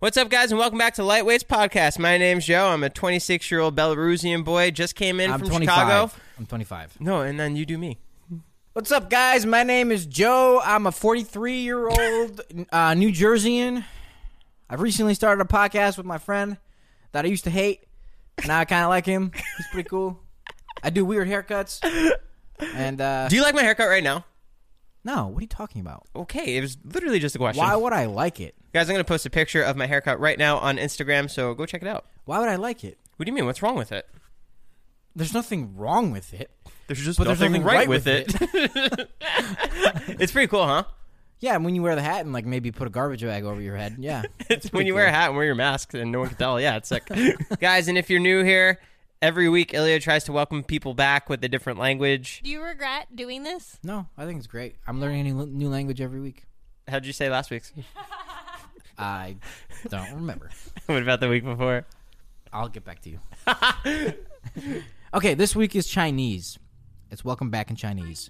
What's up, guys, and welcome back to Lightweights Podcast. My name's Joe. I'm a 26 year old Belarusian boy. Just came in I'm from 25. Chicago. I'm 25. No, and then you do me. What's up, guys? My name is Joe. I'm a 43 year old uh, New Jerseyan. I've recently started a podcast with my friend that I used to hate. Now I kind of like him. He's pretty cool. I do weird haircuts. And uh, Do you like my haircut right now? No, what are you talking about? Okay, it was literally just a question. Why would I like it? Guys, I'm going to post a picture of my haircut right now on Instagram, so go check it out. Why would I like it? What do you mean? What's wrong with it? There's nothing wrong with it. There's just But there's nothing, nothing right, right with with it. it's pretty cool, huh? Yeah, and when you wear the hat and like maybe put a garbage bag over your head. Yeah, It's when pretty you wear a hat and wear your mask and no one can tell. Yeah, it's sick. Guys, and if you're new here, every week Ilya tries to welcome people back with a different language. Do you regret doing this? No, I think it's great. I'm learning a new new language every week. How'd you say last week's? I don't remember. what about the week before? I'll get back to you. okay, this week is Chinese. It's welcome back in Chinese.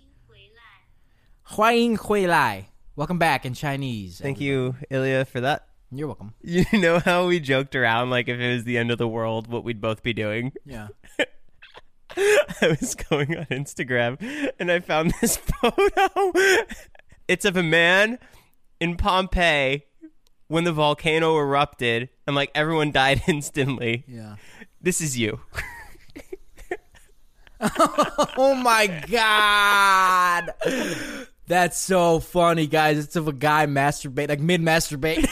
欢迎回来. Welcome back in Chinese. Thank you, Ilya, for that. You're welcome. You know how we joked around like if it was the end of the world, what we'd both be doing? Yeah. I was going on Instagram and I found this photo. It's of a man in Pompeii when the volcano erupted and like everyone died instantly. Yeah. This is you. Oh my god. That's so funny, guys. It's of a guy masturbate, like mid masturbate.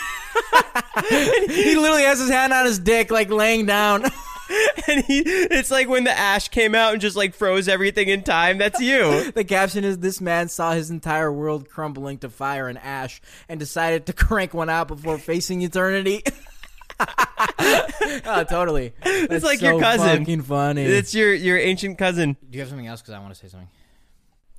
he literally has his hand on his dick, like laying down. and he it's like when the ash came out and just like froze everything in time. That's you. The caption is This man saw his entire world crumbling to fire and ash and decided to crank one out before facing eternity. oh, totally. That's like so your cousin. Fucking funny. It's your your ancient cousin. Do you have something else? Because I want to say something.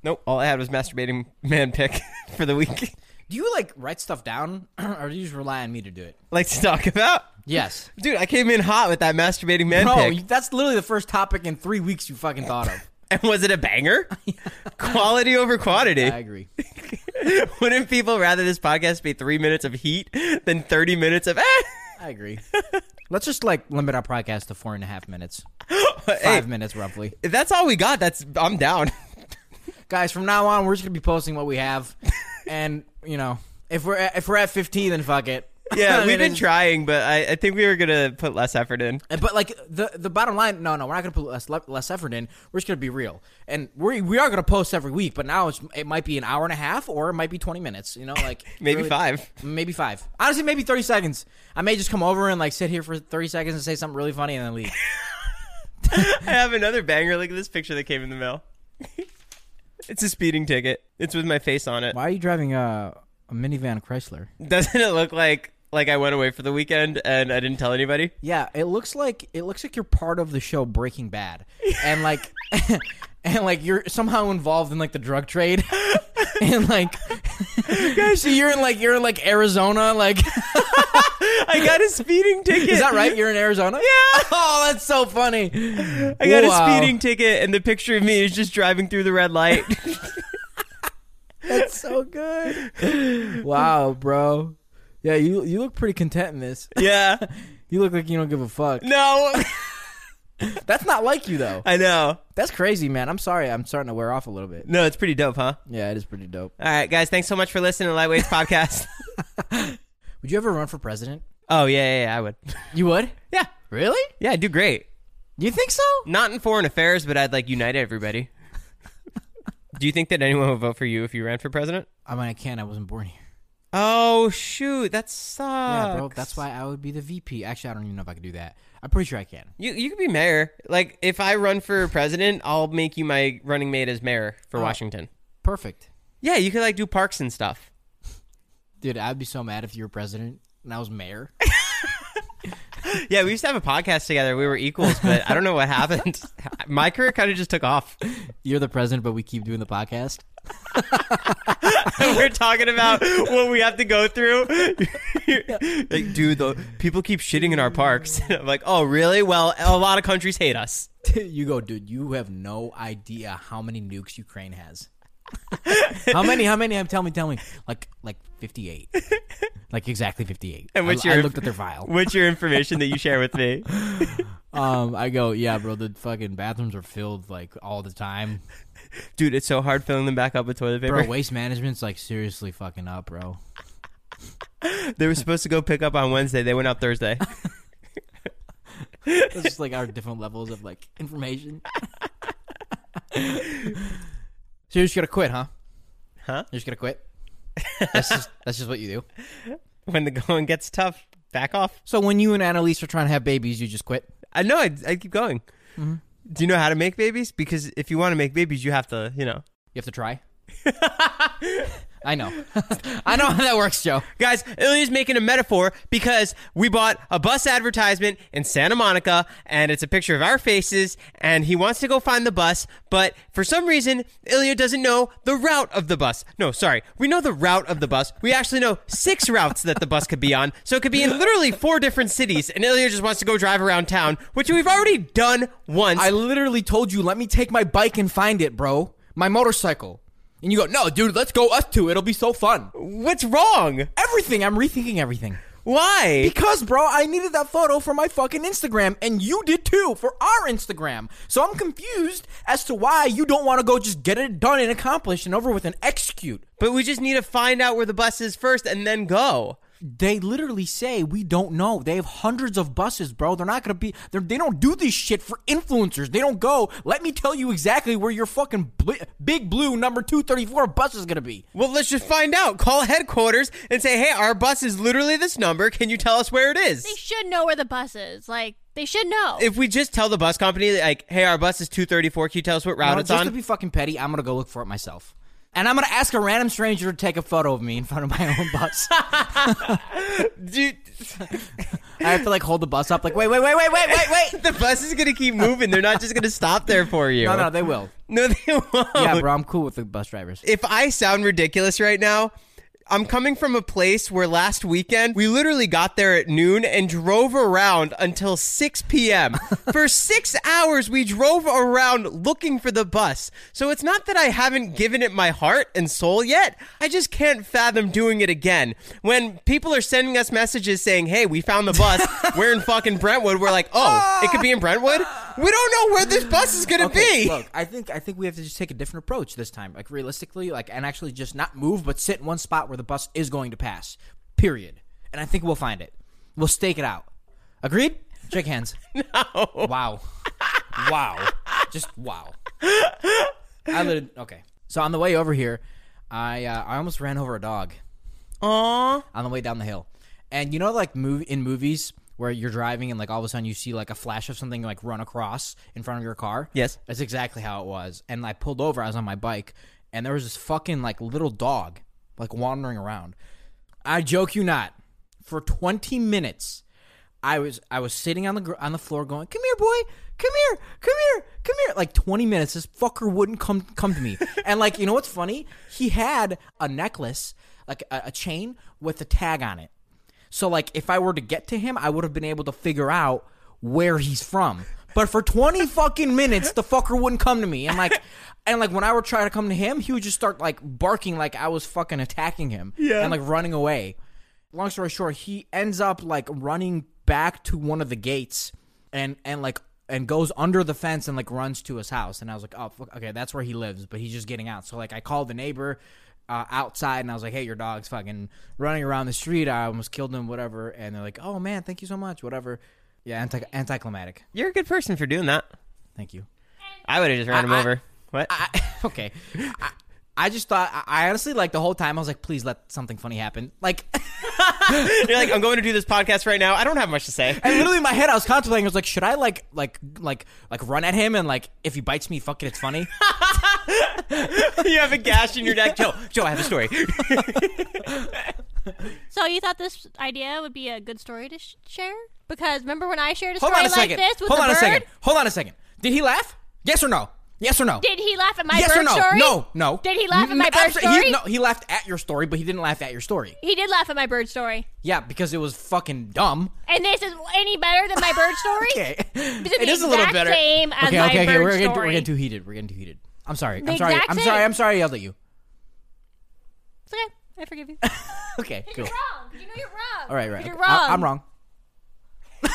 Nope. All I had was masturbating man pick for the week. Do you like write stuff down, or do you just rely on me to do it? like to talk about? Yes. Dude, I came in hot with that masturbating man Bro, pick. that's literally the first topic in three weeks you fucking thought of. And was it a banger? Quality over quantity. I agree. Wouldn't people rather this podcast be three minutes of heat than 30 minutes of eh? I agree. Let's just like limit our podcast to four and a half minutes, Hey, five minutes roughly. if that's all we got, that's I'm down. Guys, from now on, we're just gonna be posting what we have, and you know, if we're at, if we're at fifteen, then fuck it. Yeah, we've been trying, but I, I think we were gonna put less effort in. But like the the bottom line, no, no, we're not gonna put less less effort in. We're just gonna be real, and we we are gonna post every week. But now it's, it might be an hour and a half, or it might be twenty minutes. You know, like Maybe really- five. maybe five. Honestly, maybe thirty seconds. I may just come over and like sit here for thirty seconds and say something really funny and then leave. I have another banger. Look at this picture that came in the mail. It's a speeding ticket. It's with my face on it. Why are you driving a a minivan Chrysler? Doesn't it look like like I went away for the weekend and I didn't tell anybody? Yeah, it looks like it looks like you're part of the show Breaking Bad, and like, and like you're somehow involved in like the drug trade, and like, so you're in like you're in like Arizona, like, I got a speeding ticket. is that right? You're in Arizona? Yeah. Oh, that's so funny. I got Wow. a speeding ticket, and the picture of me is just driving through the red light. That's so good. Wow, bro. Yeah, you you look pretty content in this. yeah. You look like you don't give a fuck. No. That's not like you though. I know. That's crazy, man. I'm sorry. I'm starting to wear off a little bit. No, it's pretty dope, huh? Yeah, it is pretty dope. All right, guys. Thanks so much for listening to Lightweights podcast. Would you ever run for president? Oh yeah, yeah, yeah I would. You would? yeah, Really? yeah, I'd do great. You think so? Not in foreign affairs, but I'd like unite everybody. do you think that anyone would vote for you if you ran for president? I mean, I can't. I wasn't born here. Oh shoot, that sucks. Yeah, bro. That's why I would be the VP. Actually, I don't even know if I could do that. I'm pretty sure I can. You you could be mayor. Like if I run for president, I'll make you my running mate as mayor for Oh. Washington. Perfect. Yeah, you could like do parks and stuff. Dude, I'd be so mad if you were president and I was mayor. Yeah, we used to have a podcast together. We were equals, but I don't know what happened. My career kind of just took off. You're the president, but we keep doing the podcast. we're talking about what we have to go through. like, dude, the people keep shitting in our parks. I'm like, oh, really? Well, a lot of countries hate us. you go, dude. You have no idea how many nukes Ukraine has. how many? How many? Tell me. Tell me. Like, like fifty-eight. Like exactly fifty-eight. And what's I, I your- looked at their file. What's your information that you share with me? Um, I go, yeah, bro. The fucking bathrooms are filled like all the time. Dude, it's so hard filling them back up with toilet paper. Bro, waste management's like seriously fucking up, bro. They were supposed to go pick up on Wednesday. They went out Thursday. It's just like our different levels of like information. so you're just gonna quit, huh? Huh? You're just gonna quit. That's just that's just what you do. when the going gets tough, back off. So when you and Annelise are trying to have babies, you just quit. I know. I I keep going. Mm-hmm. Do you know how to make babies? Because if you want to make babies, you have to, you know. You have to try. I know. I know how that works, Joe. Guys, Ilya's making a metaphor because we bought a bus advertisement in Santa Monica and it's a picture of our faces and he wants to go find the bus, but for some reason, Ilya doesn't know the route of the bus. No, sorry. We know the route of the bus. We actually know six routes that the bus could be on. So it could be in literally four different cities and Ilya just wants to go drive around town, which we've already done once. I literally told you, let me take my bike and find it, bro. My motorcycle. And you go, no, dude, let's go us two. It'll be so fun. What's wrong? Everything. I'm rethinking everything. Why? Because, bro, I needed that photo for my fucking Instagram, and you did too for our Instagram. So I'm confused as to why you don't want to go just get it done and accomplished and over with and execute. But we just need to find out where the bus is first and then go. They literally say we don't know. They have hundreds of buses, bro. They're not gonna be. They're, don't do this shit for influencers. They don't go. Let me tell you exactly where your fucking bl- big blue number two thirty four bus is gonna be. Well, let's just find out. Call headquarters and say, hey, our bus is literally this number. Can you tell us where it is? They should know where the bus is. Like they should know. If we just tell the bus company, like, hey, our bus is 234, can you tell us what route No, it's just on? to be fucking petty, I'm gonna go look for it myself. And I'm gonna ask a random stranger to take a photo of me in front of my own bus. Dude, I have to like hold the bus up, like wait, wait, wait, wait, wait, wait, wait. the bus is going to keep moving. They're not just going to stop there for you. No, no, they will. No, they won't. Yeah, bro, I'm cool with the bus drivers. if I sound ridiculous right now, I'm coming from a place where last weekend we literally got there at noon and drove around until 6 p.m. for six hours, we drove around looking for the bus. So it's not that I haven't given it my heart and soul yet. I just can't fathom doing it again. When people are sending us messages saying, hey, we found the bus, we're in fucking Brentwood, we're like, oh, it could be in Brentwood? We don't know where this bus is going to Okay, be. look, I think I think we have to just take a different approach this time. Like realistically, like and actually just not move, but sit in one spot where the bus is going to pass. Period. And I think we'll find it. We'll stake it out. Agreed? Shake hands. No. Wow. Wow. Just wow. I literally okay. So on the way over here, I uh, I almost ran over a dog Aw. on the way down the hill. And you know, like move in movies where you're driving and like all of a sudden you see like a flash of something like run across in front of your car. Yes. that's exactly how it was. And I pulled over. I was on my bike, and there was this fucking like little dog like wandering around. I joke you not. For 20 minutes, I was I was sitting on the gr- on the floor going, "Come here, boy. Come here. Come here. Come here." Like 20 minutes this fucker wouldn't come come to me. and like, you know what's funny? He had a necklace, like a, a chain with a tag on it. So like if I were to get to him, I would have been able to figure out where he's from. But for 20 fucking minutes, the fucker wouldn't come to me. And like and like when I would try to come to him, he would just start like barking like I was fucking attacking him. Yeah. And like running away. Long story short, he ends up like running back to one of the gates and and like and goes under the fence and like runs to his house. And I was like, oh, fuck, okay, that's where he lives, but he's just getting out. So like I called the neighbor. uh, outside, and I was like, "Hey, your dog's fucking running around the street. I almost killed him, whatever." And they're like, "Oh man, thank you so much, whatever." Yeah, anti anticlimactic. You're a good person for doing that. Thank you. I would have just ran him I- over. What? I, okay. I, I just thought I I honestly like the whole time I was like, please let something funny happen. Like, You're like, I'm going to do this podcast right now. I don't have much to say. and literally in my head I was contemplating. I was like, should I like like like like run at him and like if he bites me, fuck it, it's funny. you have a gash in your neck. Joe, Joe, I have a story. So you thought this idea would be a good story to sh- share? Because remember when I shared a Hold story on a like second. this with Hold the on bird? a second. Hold on a second. Did he laugh? Yes or no? Yes or no? Did he laugh at my yes bird or no? story? No, no. Did he laugh at my n- bird story? He, no, he laughed at your story, but he didn't laugh at your story. He did laugh at my bird story. Yeah, because it was fucking dumb. And this is any better than my bird story? Okay, This is it the is a little exact better. same as okay, my okay, okay. bird We're getting, story. we're getting too heated. We're getting too heated. I'm sorry. The I'm sorry. exact I'm same. sorry. I'm sorry. I yelled at you. It's okay. I forgive you. Okay, cool. You're wrong. You know you're wrong. All right, right. You're okay. wrong. I, am wrong.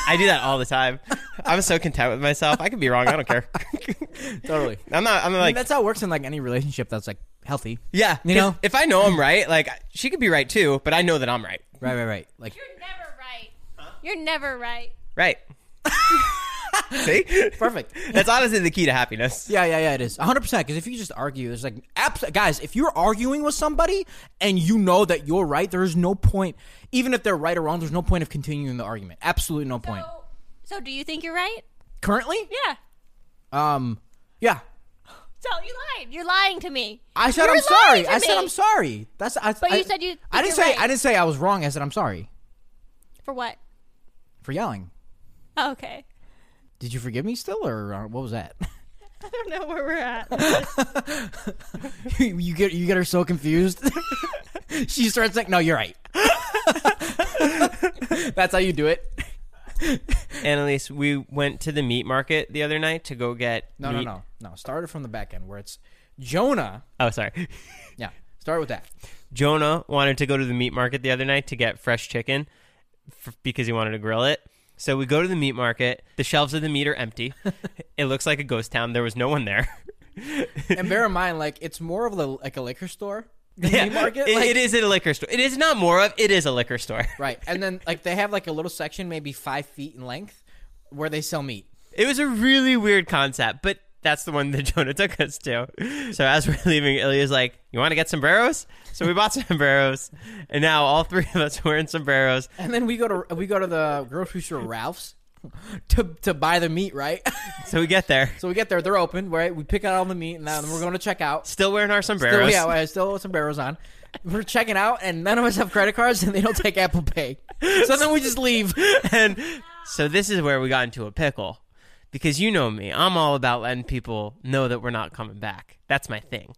I do that all the time. I'm so content with myself. I could be wrong. I don't care. Totally. I'm not. I'm I mean, like, that's how it works in like any relationship that's like healthy. yeah. You know? if I know I'm right, like she could be right too, but I know that I'm right. Right, right, right. Like You're never right. Huh? You're never right. Right. See? perfect. That's honestly the key to happiness. Yeah, yeah, yeah. It is 100. percent Because if you just argue, there's like, abs- guys, if you're arguing with somebody and you know that you're right, there is no point. Even if they're right or wrong, there's no point of continuing the argument. Absolutely no point. So, so do you think you're right? Currently, Yeah. um, yeah. So you lied. You're lying to me. I said You're I'm sorry. lying to I said. I'm sorry. That's. I, But I- you said you I didn't say. right. I didn't say I was wrong. I said I'm sorry For what? for yelling. Oh, okay. Did you forgive me still, or uh, what was that? I don't know where we're at. you get you get her so confused. she starts like, "No, you're right." That's how you do it. Annelise, we went to the meat market the other night to go get No, meat. no, no, no. Started from the back end where it's Jonah. Oh, sorry. Yeah, start with that. Jonah wanted to go to the meat market the other night to get fresh chicken f- because he wanted to grill it. So we go to the meat market. The shelves of the meat are empty. it looks like a ghost town. There was no one there. And bear in mind, like it's more of a, like a liquor store. than a meat market. it- like- it is a liquor store. It is not more of. It is a liquor store. right. And then like they have like a little section, maybe five feet in length, where they sell meat. It was a really weird concept, but that's the one that Jonah took us to. So as we're leaving, Ilya's like, "You want to get sombreros?" So we bought some sombreros, and now all three of us are wearing sombreros. And then we go to we go to the grocery store Ralph's to to buy the meat, right? So we get there, so we get there, they're open, right? We pick out all the meat, and then we're going to check out. still wearing our Still, sombreros. yeah, I still sombreros on. We're checking out, and none of us have credit cards, and they don't take Apple Pay. So then we just leave. and so this is where we got into a pickle because you know me i'm all about letting people know that we're not coming back. That's my thing.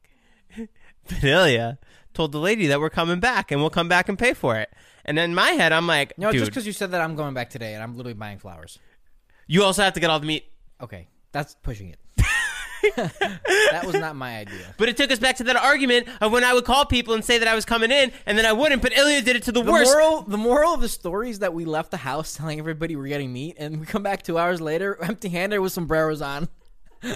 But told the lady that we're coming back and we'll come back and pay for it. And in my head i'm like No, dude. just because you said that I'm going back today, and I'm literally buying flowers. you also have to get all the meat. Okay, that's pushing it. That was not my idea. but it took us back to that argument of when i would call people and say that i was coming in and then i wouldn't but Ilya did it to the, The worst moral, the moral of the story is that we left the house telling everybody we're getting meat, and we come back two hours later, empty-handed with sombreros on. Do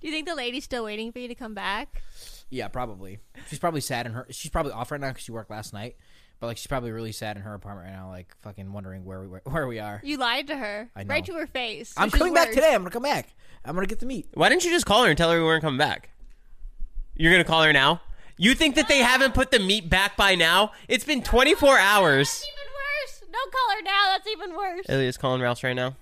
you think the lady's still waiting for you to come back? Yeah, probably. She's probably sad in her. She's probably off right now because she worked last night. But like, she's probably really sad in her apartment right now, like fucking wondering where we where, where we are. You lied to her. I know. Right to her face. I'm which is coming back worse. today. I'm gonna come back. I'm gonna get the meat. why didn't you just call her and tell her we weren't coming back you're gonna call her now you think that they haven't put the meat back by now it's been 24 hours That's even worse. Don't call her now. That's even worse. Ilya's calling Ralph right now.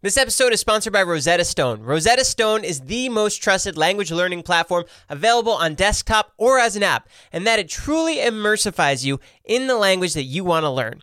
This episode is sponsored by Rosetta Stone. Rosetta Stone is the most trusted language learning platform available on desktop or as an app, and that it truly immersifies you in the language that you want to learn.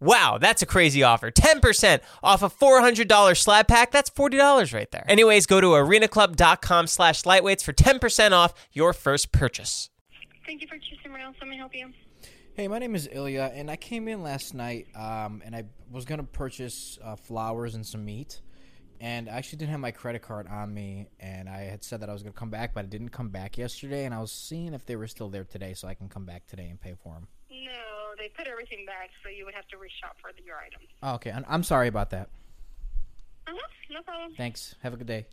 Wow, that's a crazy offer. 10% off a $400 slab pack. That's $40 right there. Anyways, go to arenaclub.com slash lightweights for 10% off your first purchase. Thank you for choosing Rails. Let me help you. Hey, my name is Ilya, and I came in last night, um, and I was gonna purchase uh, flowers and some meat, and I actually didn't have my credit card on me, and I had said that I was gonna come back, but I didn't come back yesterday, and I was seeing if they were still there today, so I can come back today and pay for them. No, they put everything back, so you would have to reshop for the, your items. Oh, okay, I'm, I'm sorry about that. Uh huh. No problem. Thanks. Have a good day.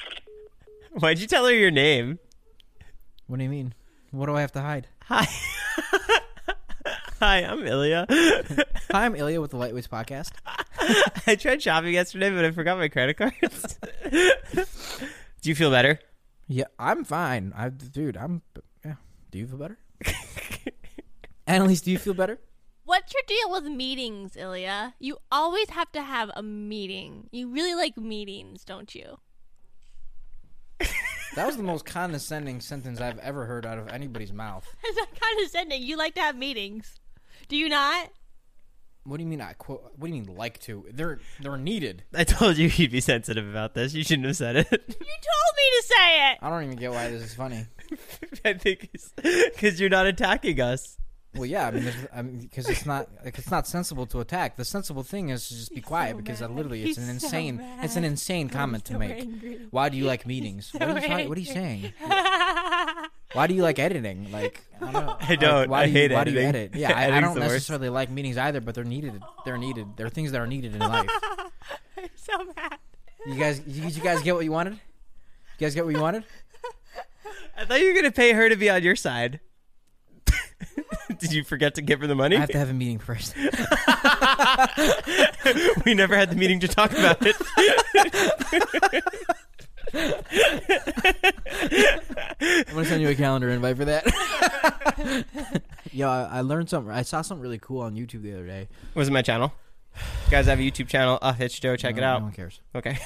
Why'd you tell her your name? What do you mean? What do I have to hide? Hi. Hi, I'm Ilya. Hi, I'm Ilya with the Lightweights Podcast. I tried shopping yesterday, but I forgot my credit cards. Do you feel better? Yeah, I'm fine. I, dude, I'm. Yeah. Do you feel better? Annelise, do you feel better? What's your deal with meetings, Ilya? You always have to have a meeting. You really like meetings, don't you? That was the most condescending sentence I've ever heard out of anybody's mouth. Is that condescending? You like to have meetings. Do you not? What do you mean? I quote. What do you mean? Like to? They're they're needed. I told you he'd be sensitive about this. You shouldn't have said it. You told me to say it. I don't even get why this is funny. I think because you're not attacking us. Well, yeah, I mean, there's- I mean, because it's not like it's not sensible to attack. The sensible thing is to just be quiet because I literally it's He's an so insane it's an insane comment to make. angry. Why do you like meetings? What are you, trying, what are you saying? Why do you like editing? Like I don't. Know. I don't. Like, why I do you, hate Why do you edit? Yeah, I, I don't the worst. necessarily like meetings either, but they're needed. They're needed. They're things that are needed in life. I'm so mad. You guys, you, you guys get what you wanted? You guys get what you wanted? I thought you were gonna pay her to be on your side. Did you forget to give her the money? I have to have a meeting first. we never had the meeting to talk about it. I'm gonna send you a calendar invite for that. Yo, I, I learned something. I saw something really cool on YouTube the other day. Was it my channel? You guys have a YouTube channel. Uh, Hitch Joe, check No- it out. No one cares. Okay.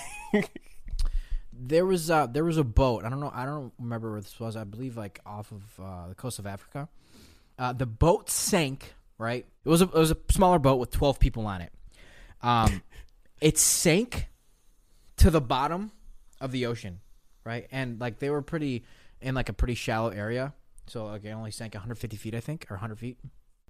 There was uh, there was a boat. I don't know. I don't remember where this was. I believe like off of uh, the coast of Africa. Uh, the boat sank. Right. It was a it was a smaller boat with twelve people on it. Um, it sank to the bottom of the ocean. Right. And like they were pretty in like a pretty shallow area. So like it only sank 150 feet, I think, or 100 feet.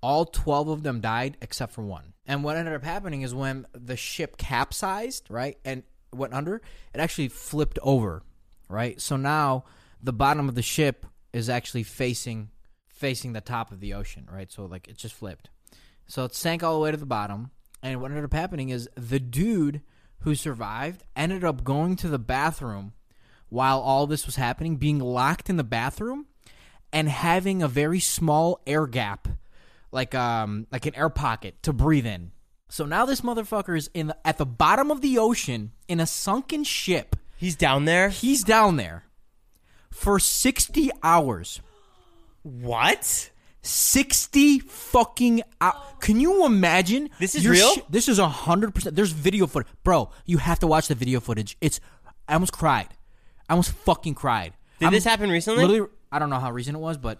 All 12 of them died except for one. And what ended up happening is when the ship capsized, right, and went under, it actually flipped over, right? So now the bottom of the ship is actually facing facing the top of the ocean, right? So like it just flipped. So it sank all the way to the bottom. And what ended up happening is the dude who survived ended up going to the bathroom while all this was happening, being locked in the bathroom and having a very small air gap, like um like an air pocket to breathe in. So now this motherfucker is in the, at the bottom of the ocean in a sunken ship. He's down there. He's down there for 60 hours. What? 60 fucking hours. Can you imagine? This is real? shi- this is 100%. There's video footage. Bro, you have to watch the video footage. It's I almost cried. I almost fucking cried. Did I'm this happen recently? Literally, I don't know how recent it was, but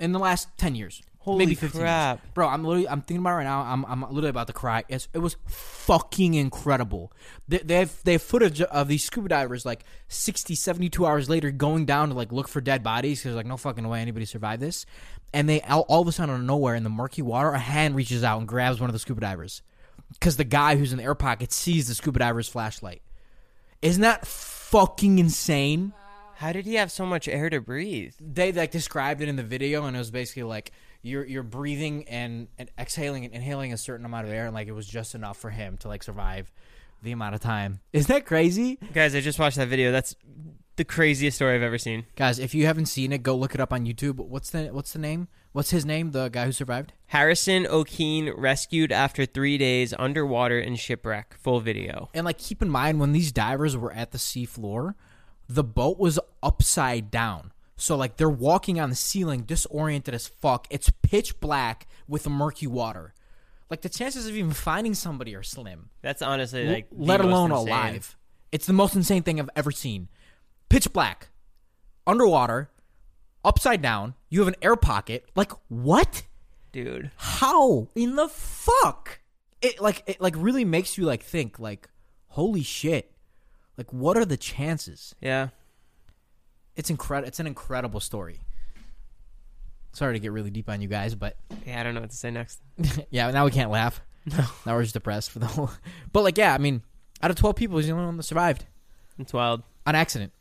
in the last 10 years. Holy maybe 15 crap. years. Bro, I'm literally I'm thinking about it right now. I'm I'm literally about to cry. It's, it was fucking incredible. They, they have they have footage of these scuba divers like 60 72 hours later going down to like look for dead bodies cuz like no fucking way anybody survived this. And they all, all of a sudden out of nowhere in the murky water a hand reaches out and grabs one of the scuba divers cuz the guy who's in the air pocket sees the scuba diver's flashlight. Isn't that fucking insane? How did he have so much air to breathe? they like described it in the video and it was basically like you're you're breathing and, and exhaling and inhaling a certain amount of air and like it was just enough for him to like survive the amount of time. Isn't that crazy? Guys, I just watched that video. That's the craziest story I've ever seen. Guys, if you haven't seen it, go look it up on YouTube. What's the what's the name? What's his name? The guy who survived? Harrison Okene rescued after three days underwater in shipwreck. Full video. And like keep in mind when these divers were at the sea floor, the boat was upside down. So like they're walking on the ceiling disoriented as fuck. It's pitch black with murky water. Like the chances of even finding somebody are slim. That's honestly like let alone insane. alive. It's the most insane thing I've ever seen. Pitch black, underwater, upside down. You have an air pocket. Like what? dude. How in the fuck? It like it like really makes you like think like, holy shit. Like what are the chances? Yeah. It's incredible. It's an incredible story. Sorry to get really deep on you guys, but Yeah, I don't know what to say next. yeah, now we can't laugh. No. Now we're just depressed for the whole. But like, yeah, I mean, out of twelve people, he's the only one that survived. It's wild. on accident.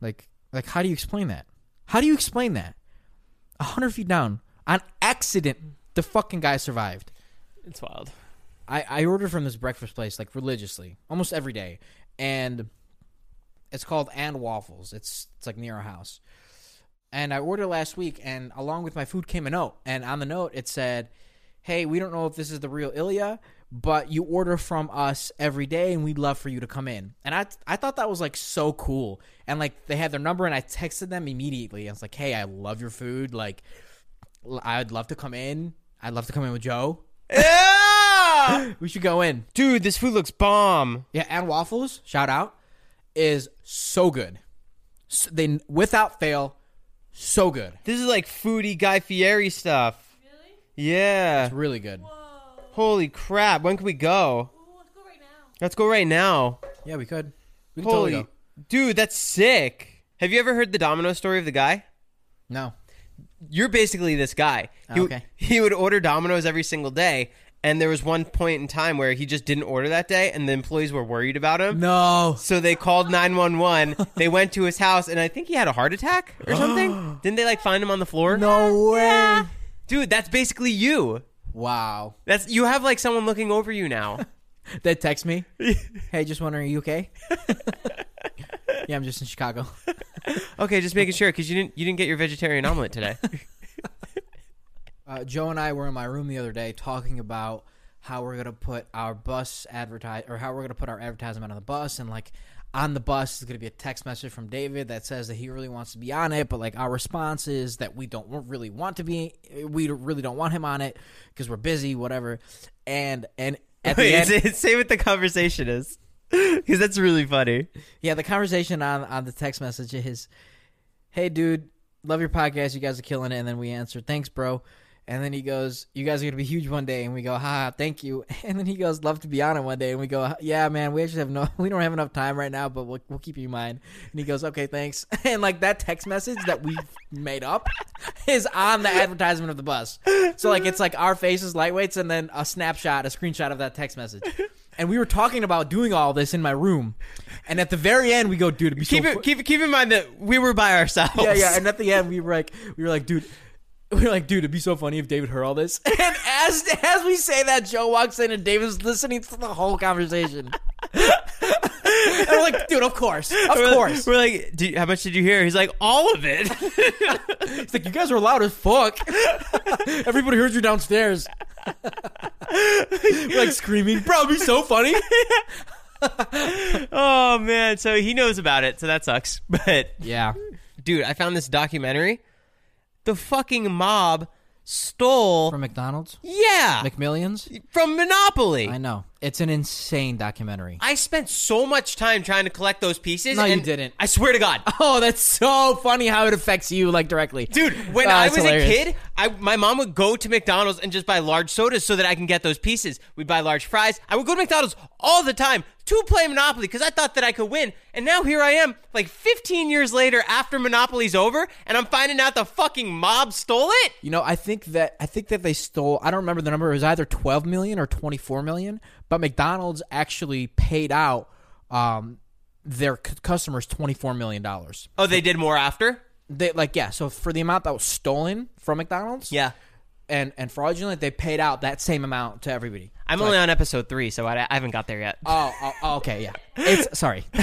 Like, like how do you explain that? How do you explain that? A hundred feet down on accident, the fucking guy survived. It's wild. I I order from this breakfast place like religiously, almost every day, and it's called And Waffles. It's it's like near our house. And I ordered last week, and along with my food came a note, and on the note it said, "Hey, we don't know if this is the real Ilya, but you order from us every day, and we'd love for you to come in." And I I thought that was like so cool, and like they had their number, and I texted them immediately. I was like, "Hey, I love your food. Like, I'd love to come in. I'd love to come in with Joe. Yeah! We should go in." Dude, this food looks bomb. Yeah, and waffles, shout out, is so good. S they without fail, so good. This is like foodie Guy Fieri stuff. Really? Yeah. It's really good. Holy crap. When can we go? let's go right now. Let's go right now. Yeah, we could. We could Holy. totally go. Dude, that's sick. Have you ever heard the domino story of the guy? No. You're basically this guy. He, Oh, okay. he would order Domino's every single day, and there was one point in time where he just didn't order that day, and the employees were worried about him. No. So they called 911. they went to his house, and I think he had a heart attack or something. Didn't they like find him on the floor? No way. Dude, that's basically you. Wow. That's you have like someone looking over you now. They text me. hey, just wondering, are you okay? yeah, I'm just in Chicago. okay, just making sure because you didn't you didn't get your vegetarian omelet today. Uh, Joe and I were in my room the other day talking about how we're gonna put our bus advertise or how we're gonna put our advertisement on the bus and like on the bus is gonna be a text message from David that says that he really wants to be on it, but like our response is that we don't really want to be, we really don't want him on it because we're busy, whatever. And and at the Wait, end, say, say what the conversation is, because that's really funny. Yeah, the conversation on on the text message is, "Hey, dude, love your podcast. You guys are killing it." And then we answer, "Thanks, bro." And then he goes, "You guys are gonna be huge one day." And we go, "Ha, thank you." And then he goes, "Love to be on it one day." And we go, "Yeah, man, we actually have no, we don't have enough time right now, but we'll we'll keep you in mind." And he goes, "Okay, thanks." And like that text message that we made up is on the advertisement of the bus. So like it's like our faces, lightweights, and then a snapshot, a screenshot of that text message. And we were talking about doing all this in my room, and at the very end, we go, "Dude, so Keep fu- it keep keep in mind that we were by ourselves. yeah, yeah. And at the end, we were like, we were like, dude, we were like, dude, it'd be so funny if David heard all this. And as as we say that, Joe walks in and David's listening to the whole conversation. and we're like, dude, of course, of We're like- course. We're like, "Do you- how much did you hear? He's like, all of it. It's like you guys are loud as fuck. Everybody heard you downstairs. We're like screaming, bro, it'd be so funny. oh man, so he knows about it, so that sucks. But yeah. dude, I found this documentary. The fucking mob stole From McDonald's? Yeah. McMillions? from Monopoly. I know. It's an insane documentary. I spent so much time trying to collect those pieces. No, you didn't. I swear to God. Oh, that's so funny how it affects you like directly. Dude, when Oh, I was hilarious. a kid, I my mom would go to McDonald's and just buy large sodas so that I can get those pieces. We'd buy large fries. I would go to McDonald's all the time to play Monopoly because I thought that I could win. And now here I am, like 15 years later after Monopoly's over, and I'm finding out the fucking mob stole it. You know, I think that I think that they stole. I don't remember the number. It was either twelve million or twenty four million. But McDonald's actually paid out um, their c- customers twenty four million dollars. Oh, they did more after? They like yeah. So for the amount that was stolen from McDonald's, Yeah. and and fraudulent, they paid out that same amount to everybody. I'm only on episode three, so I, I haven't got there yet. Oh, oh, oh, okay, yeah. It's sorry.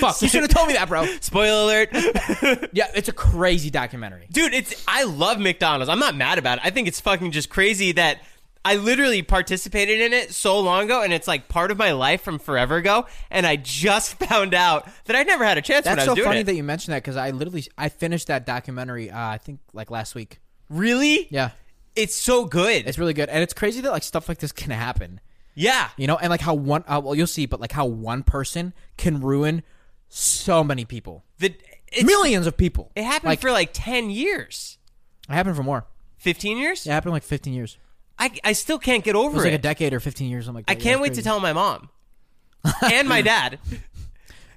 Fuck, you should have told me that, bro. Spoiler alert. Yeah, it's a crazy documentary. Dude, it's I love McDonald's. I'm not mad about it. I think it's fucking just crazy that I literally participated in it so long ago and it's like part of my life from forever ago and I just found out that I never had a chance when That's I was so funny it. that you mentioned that because I literally I finished that documentary. Uh, I think like last week. really? Yeah, It's so good. it's really good, and it's crazy that like stuff like this can happen. yeah. You know, and like how one uh, well you'll see, but like how one person can ruin so many people, The, it's, millions of people. It happened like, for like 10 years. It happened for more. 15 years? It happened like fifteen years. I, I still can't get It over was it. like a decade or fifteen years. I'm like I can't wait to tell my mom. and my dad.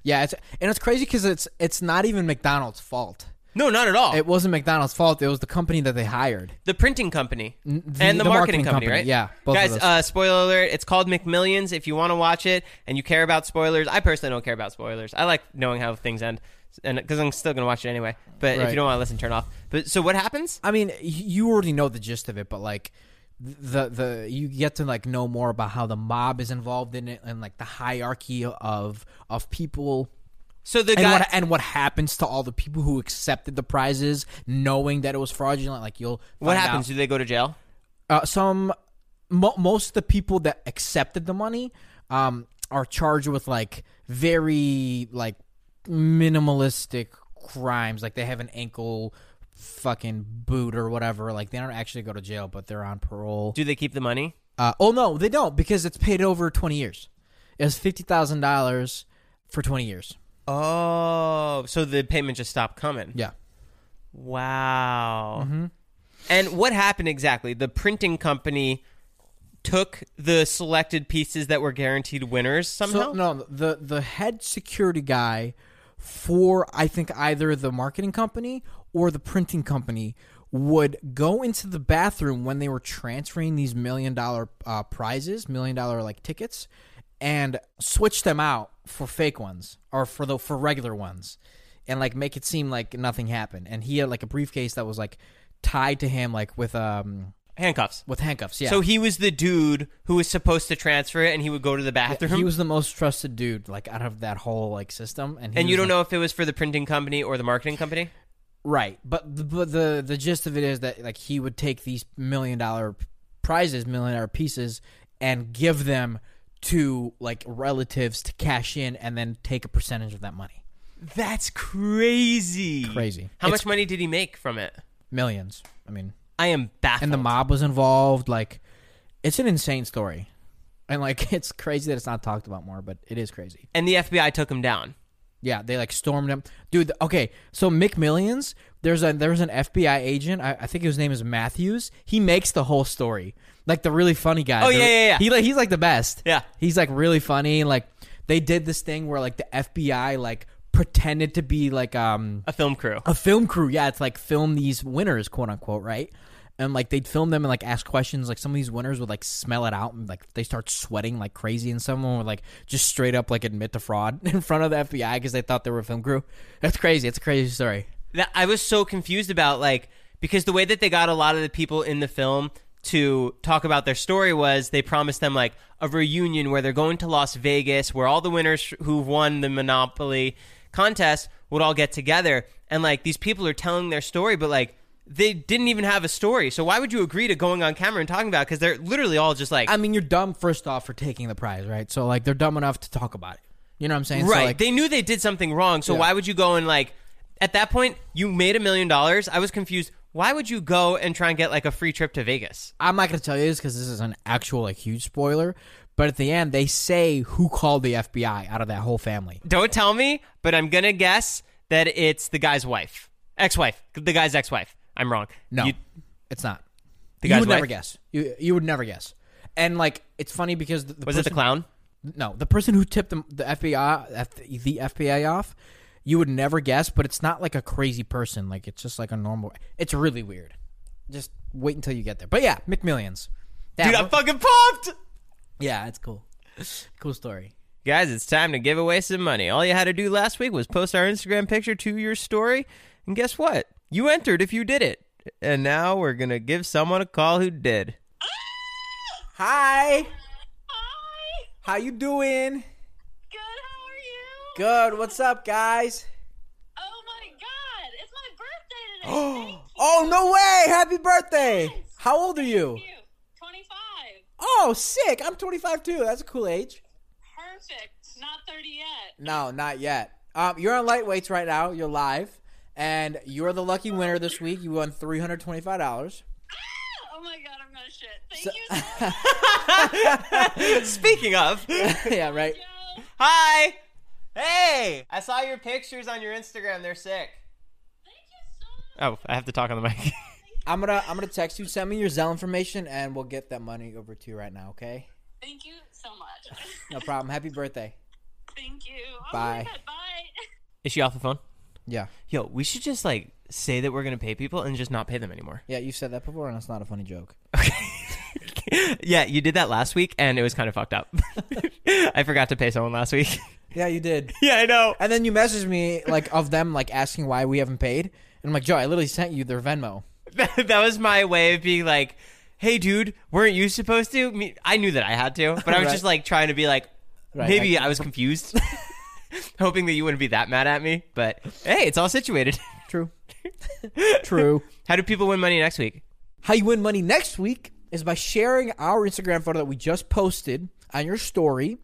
Yeah, it's and it's crazy because it's it's not even McDonald's fault. No, not at all. It wasn't McDonald's fault. It was the company that they hired. the printing company the- and the, the marketing, marketing company, company, right? yeah, Guys, uh, spoiler alert: it's called McMillions. If you want to watch it and you care about spoilers, I personally don't care about spoilers. I like knowing how things end, and because I'm still gonna watch it anyway. But if you don't want to listen, turn off. But so what happens? I mean, you already know the gist of it, but like the the you get to like know more about how the mob is involved in it and like the hierarchy of of people So the and guy, what and what happens to all the people who accepted the prizes knowing that it was fraudulent. Like you'll what happens? out- Do they go to jail? uh, some mo- most of the people that accepted the money um, are charged with like very like minimalistic crimes like they have an ankle fucking boot or whatever like they don't actually go to jail but they're on parole Do they keep the money? uh, oh no they don't because it's paid over 20 years it was $50000 for 20 years Oh, so the payment just stopped coming. yeah Wow. Mm-hmm. And what happened exactly? The printing company took the selected pieces that were guaranteed winners somehow. So no, the the head security guy for I think either the marketing company or the printing company would go into the bathroom when they were transferring these million dollar uh, prizes, million dollar like tickets, and switch them out for fake ones or for the for regular ones, and like make it seem like nothing happened. And he had like a briefcase that was like tied to him like with um Handcuffs. with handcuffs. Yeah. So he was the dude who was supposed to transfer it, and he would go to the bathroom. he was the most trusted dude like out of that whole like system, and he and you was, don't like- know if it was for the printing company or the marketing company. Right, but the, but the the gist of it is that like he would take these million dollar prizes, million dollar pieces, and give them to like relatives to cash in, and then take a percentage of that money. That's crazy. Crazy. How It's- much money did he make from it? Millions. I mean, I am baffled. and the mob was involved. Like, it's an insane story, and like it's crazy that it's not talked about more, but it is crazy. And the FBI took him down. Yeah, they like stormed him, dude. Okay, so McMillions, there's a there's an FBI agent. I, I think his name is Mathews. He makes the whole story, like the really funny guy. Oh, The- yeah, yeah, yeah. He like he's like the best. Yeah. he's like really funny. Like they did this thing where like the FBI like pretended to be like um A film crew. a film crew. Yeah, it's like film these winners, quote unquote, right? And like they'd film them and like ask questions. Like some of these winners would like smell it out and like they start sweating like crazy, and someone would like just straight up like admit to fraud in front of the FBI because they thought they were a film crew. That's crazy. It's a crazy story. that I was so confused about like because the way that they got a lot of the people in the film to talk about their story was they promised them like a reunion where they're going to Las Vegas where all the winners who've won the Monopoly contest would all get together and like these people are telling their story but like they didn't even have a story. So why would you agree to going on camera and talking about? it? Because they're literally all just like, I mean, you're dumb first off for taking the prize, right? So like they're dumb enough to talk about it. You know what I'm saying? So, right. like, they knew they did something wrong. So Yeah. why would you go and like? At that point, you made a million dollars. I was confused. Why would you go and try and get like a free trip to Vegas? I'm not going to tell you this because this is an actual like huge spoiler. But at the end, they say who called the FBI out of that whole family. Don't tell me, but I'm gonna guess that it's the guy's wife, ex-wife, the guy's ex-wife. I'm wrong. No, You- it's not. The you guy's would never guess. You you would never guess. And like it's funny because the, the was it the clown? No, the person who tipped them, the FBI, F- the FBI off, you would never guess. But it's not like a crazy person. Like it's just like a normal. It's really weird. Just wait until you get there. But yeah, McMillions. That Dude, I'm fucking pumped. yeah, it's cool. Cool story. Guys, it's time to give away some money. All you had to do last week was post our Instagram picture to your story, and guess what? You entered if you did it. And now we're gonna give someone a call who did. Hi, Hi. how you doing? Good. How are you? Good. What's up, guys? Oh my God! It's my birthday today. Thank you. Oh no way! Happy birthday! How old are you? You. Twenty-five. Oh, sick! I'm 25 too. That's a cool age. Perfect. Not thirty yet. No, not yet. Um, you're on lightweights right now. You're live, and you're the lucky winner this week. You won 325 dollars. Oh my God! I'm gonna shit. Thank you so much. Speaking of, yeah, right. Joe. hi. Hey, I saw your pictures on your Instagram. They're sick. Thank you so much. Oh, I have to talk on the mic. I'm gonna I'm gonna text you. Send me your Zelle information, and we'll get that money over to you right now. Okay? Thank you so much. No problem. Happy birthday. Thank you. Oh Bye. My God, bye. Is she off the phone? Yeah, Yo, we should just like say that we're gonna pay people and just not pay them anymore. yeah. You said that before, and it's not a funny joke. Okay. yeah, you did that last week, and it was kind of fucked up. I forgot to pay someone last week. Yeah, you did. yeah, I know. And then you messaged me like of them like asking why we haven't paid, and I'm like, Joe, I literally sent you their Venmo. That, that was my way of being like, "Hey, dude, weren't you supposed to?" Me, I knew that I had to, but I was Right. just like trying to be like, Right, maybe I, was confused, hoping that you wouldn't be that mad at me. But hey, it's all situated. True. True. How do people win money next week? How you win money next week is by sharing our Instagram photo that we just posted on your story,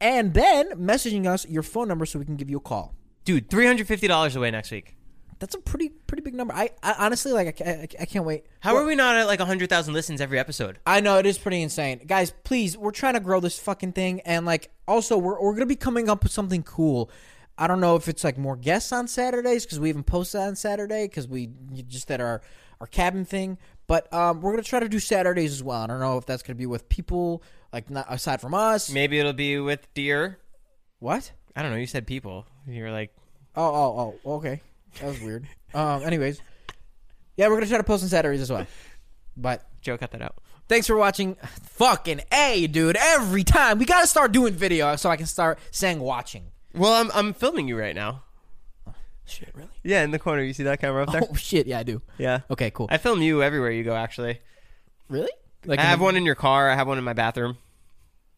and then messaging us your phone number so we can give you a call. Dude, three hundred fifty dollars away next week. That's a pretty pretty big number. I, I honestly like I, I, I can't wait. How are we not at like hundred thousand listens every episode? I know it is pretty insane, guys. Please, we're trying to grow this fucking thing, and like also we're we're gonna be coming up with something cool. I don't know if it's like more guests on Saturdays because we even posted on Saturday because we just did our our cabin thing. But um, we're gonna try to do Saturdays as well. I don't know if that's gonna be with people like not aside from us. Maybe it'll be with deer. What? I don't know. You said people. You were like, Oh oh oh. Okay, that was weird. um. Anyways, yeah, we're gonna try to post on Saturdays as well. But Joe, cut that out. Thanks for watching. Fucking A, dude. Every time. We got to start doing video so I can start saying watching. Well, I'm I'm filming you right now. Shit, really? Yeah, in the corner. You see that camera up there? Oh, shit. Yeah, I do. Yeah. Okay, cool. I film you everywhere you go. Actually, really? Like, I have one in your car. I have one in my bathroom.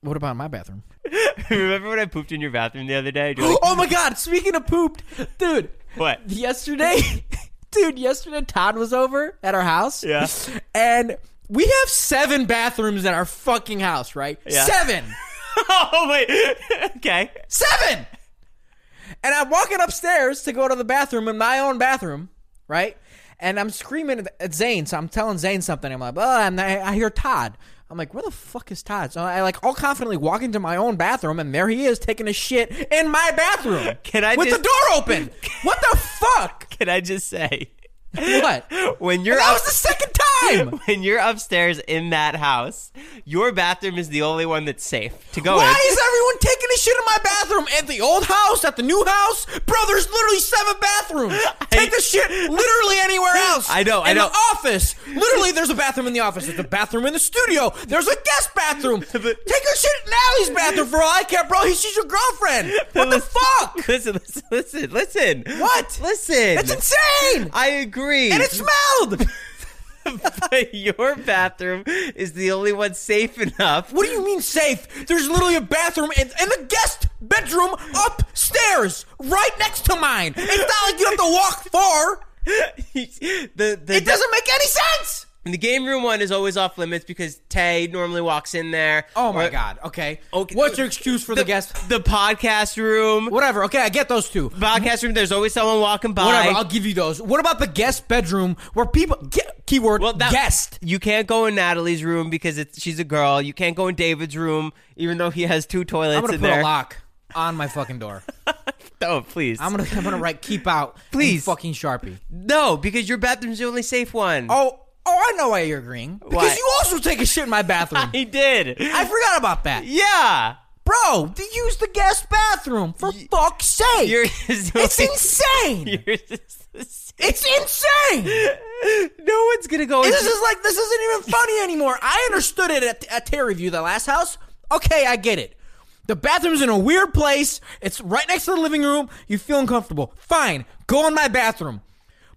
What about in my bathroom? Remember when I pooped in your bathroom the other day? You're like, oh, my God. Speaking of pooped, dude. What? Yesterday, dude, yesterday Todd was over at our house. Yeah. And we have seven bathrooms in our fucking house, right? Yeah. Seven. oh wait. okay. Seven. And I'm walking upstairs to go to the bathroom in my own bathroom, right? And I'm screaming at- Zane. So I'm telling Zane something. I'm like, oh, and I, I hear Todd. I'm like, where the fuck is Todd? So I like all confidently walk into my own bathroom, and there he is taking a shit in my bathroom. Can I with just- the door open? what the fuck? Can I just say, What? when you're And that up- was the second time. when you're upstairs in that house, your bathroom is the only one that's safe to go Why in. Why is everyone shit in my bathroom? At the old house, at the new house, bro, there's literally seven bathrooms. Take the shit literally anywhere else. I know, I in know. the office, literally, there's a bathroom in the office. There's a bathroom in the studio. There's a guest bathroom. Take a shit in Allie's bathroom for all I care, bro. He- She's your girlfriend. What the fuck? Listen, listen, listen, listen. What? Listen. That's insane. I agree. And it smelled. but your bathroom is the only one safe enough. What do you mean safe? There's literally a bathroom in, in the guest bedroom upstairs, right next to mine. It's not like you have to walk far. the the It doesn't make any sense. The game room one is always off limits because Tay normally walks in there. Oh my Or- god. Okay. Okay. What's your excuse for the, guest? The podcast room. Whatever. Okay, I get those two. Podcast room. There's always someone walking by. Whatever. I'll give you those. What about the guest bedroom where people get keyword Well, that- guest? You can't go in Natalie's room because it's, she's a girl. You can't go in David's room, even though he has two toilets I'm gonna in put there. a lock on my fucking door. No, please. I'm gonna I'm gonna write keep out. in Please. fucking sharpie. no, because your bathroom's the only safe one. Oh oh I know why you're agreeing because Why? you also take a shit in my bathroom. he did. I forgot about that, yeah. bro. To use the guest bathroom for fuck's sake. You're it's insane. You're just the same. It's insane. No one's gonna go. This is like this isn't even funny anymore. I understood it at, at Terry View, the last house. Okay, I get it. The bathroom's in a weird place. It's right next to the living room. You feel uncomfortable. Fine, go in my bathroom.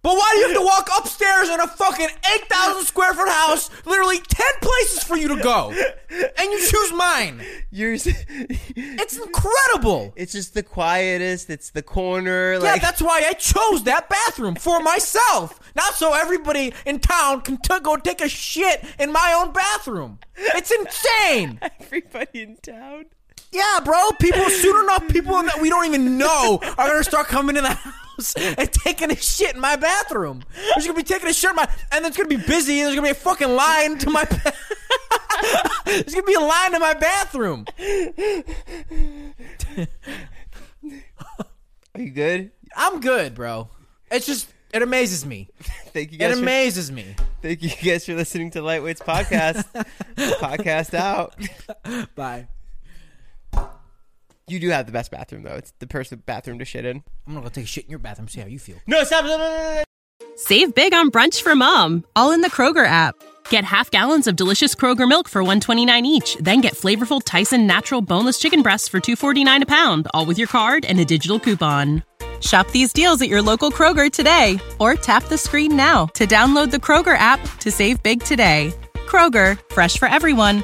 But why do you have to walk upstairs in a fucking 8,000 square foot house? Literally 10 places for you to go. And you choose mine. You're. It's incredible. It's just the quietest. It's the corner. Yeah, that's why I chose that bathroom for myself. Not so everybody in town can t- go take a shit in my own bathroom. It's insane. everybody in town. Yeah, bro. People soon enough, people that we don't even know are gonna start coming in the house and taking a shit in my bathroom. There's gonna be taking a shit in my, and it's gonna be busy. And there's gonna be a fucking line to my. There's gonna be a line to my bathroom. Are you good? I'm good, bro. It's just it amazes me. Thank you It guys. for, amazes me. thank you guys for listening to Lightweights podcast. podcast out. Bye. You do have the best bathroom though. It's the person bathroom to shit in. I'm gonna go take a shit in your bathroom. See how you feel. No, stop! No, no, no, no. Save big on brunch for mom, all in the Kroger app. Get half gallons of delicious Kroger milk for 129 each, then get flavorful Tyson natural boneless chicken breasts for 249 a pound, all with your card and a digital coupon. Shop these deals at your local Kroger today or tap the screen now to download the Kroger app to save big today. Kroger, fresh for everyone.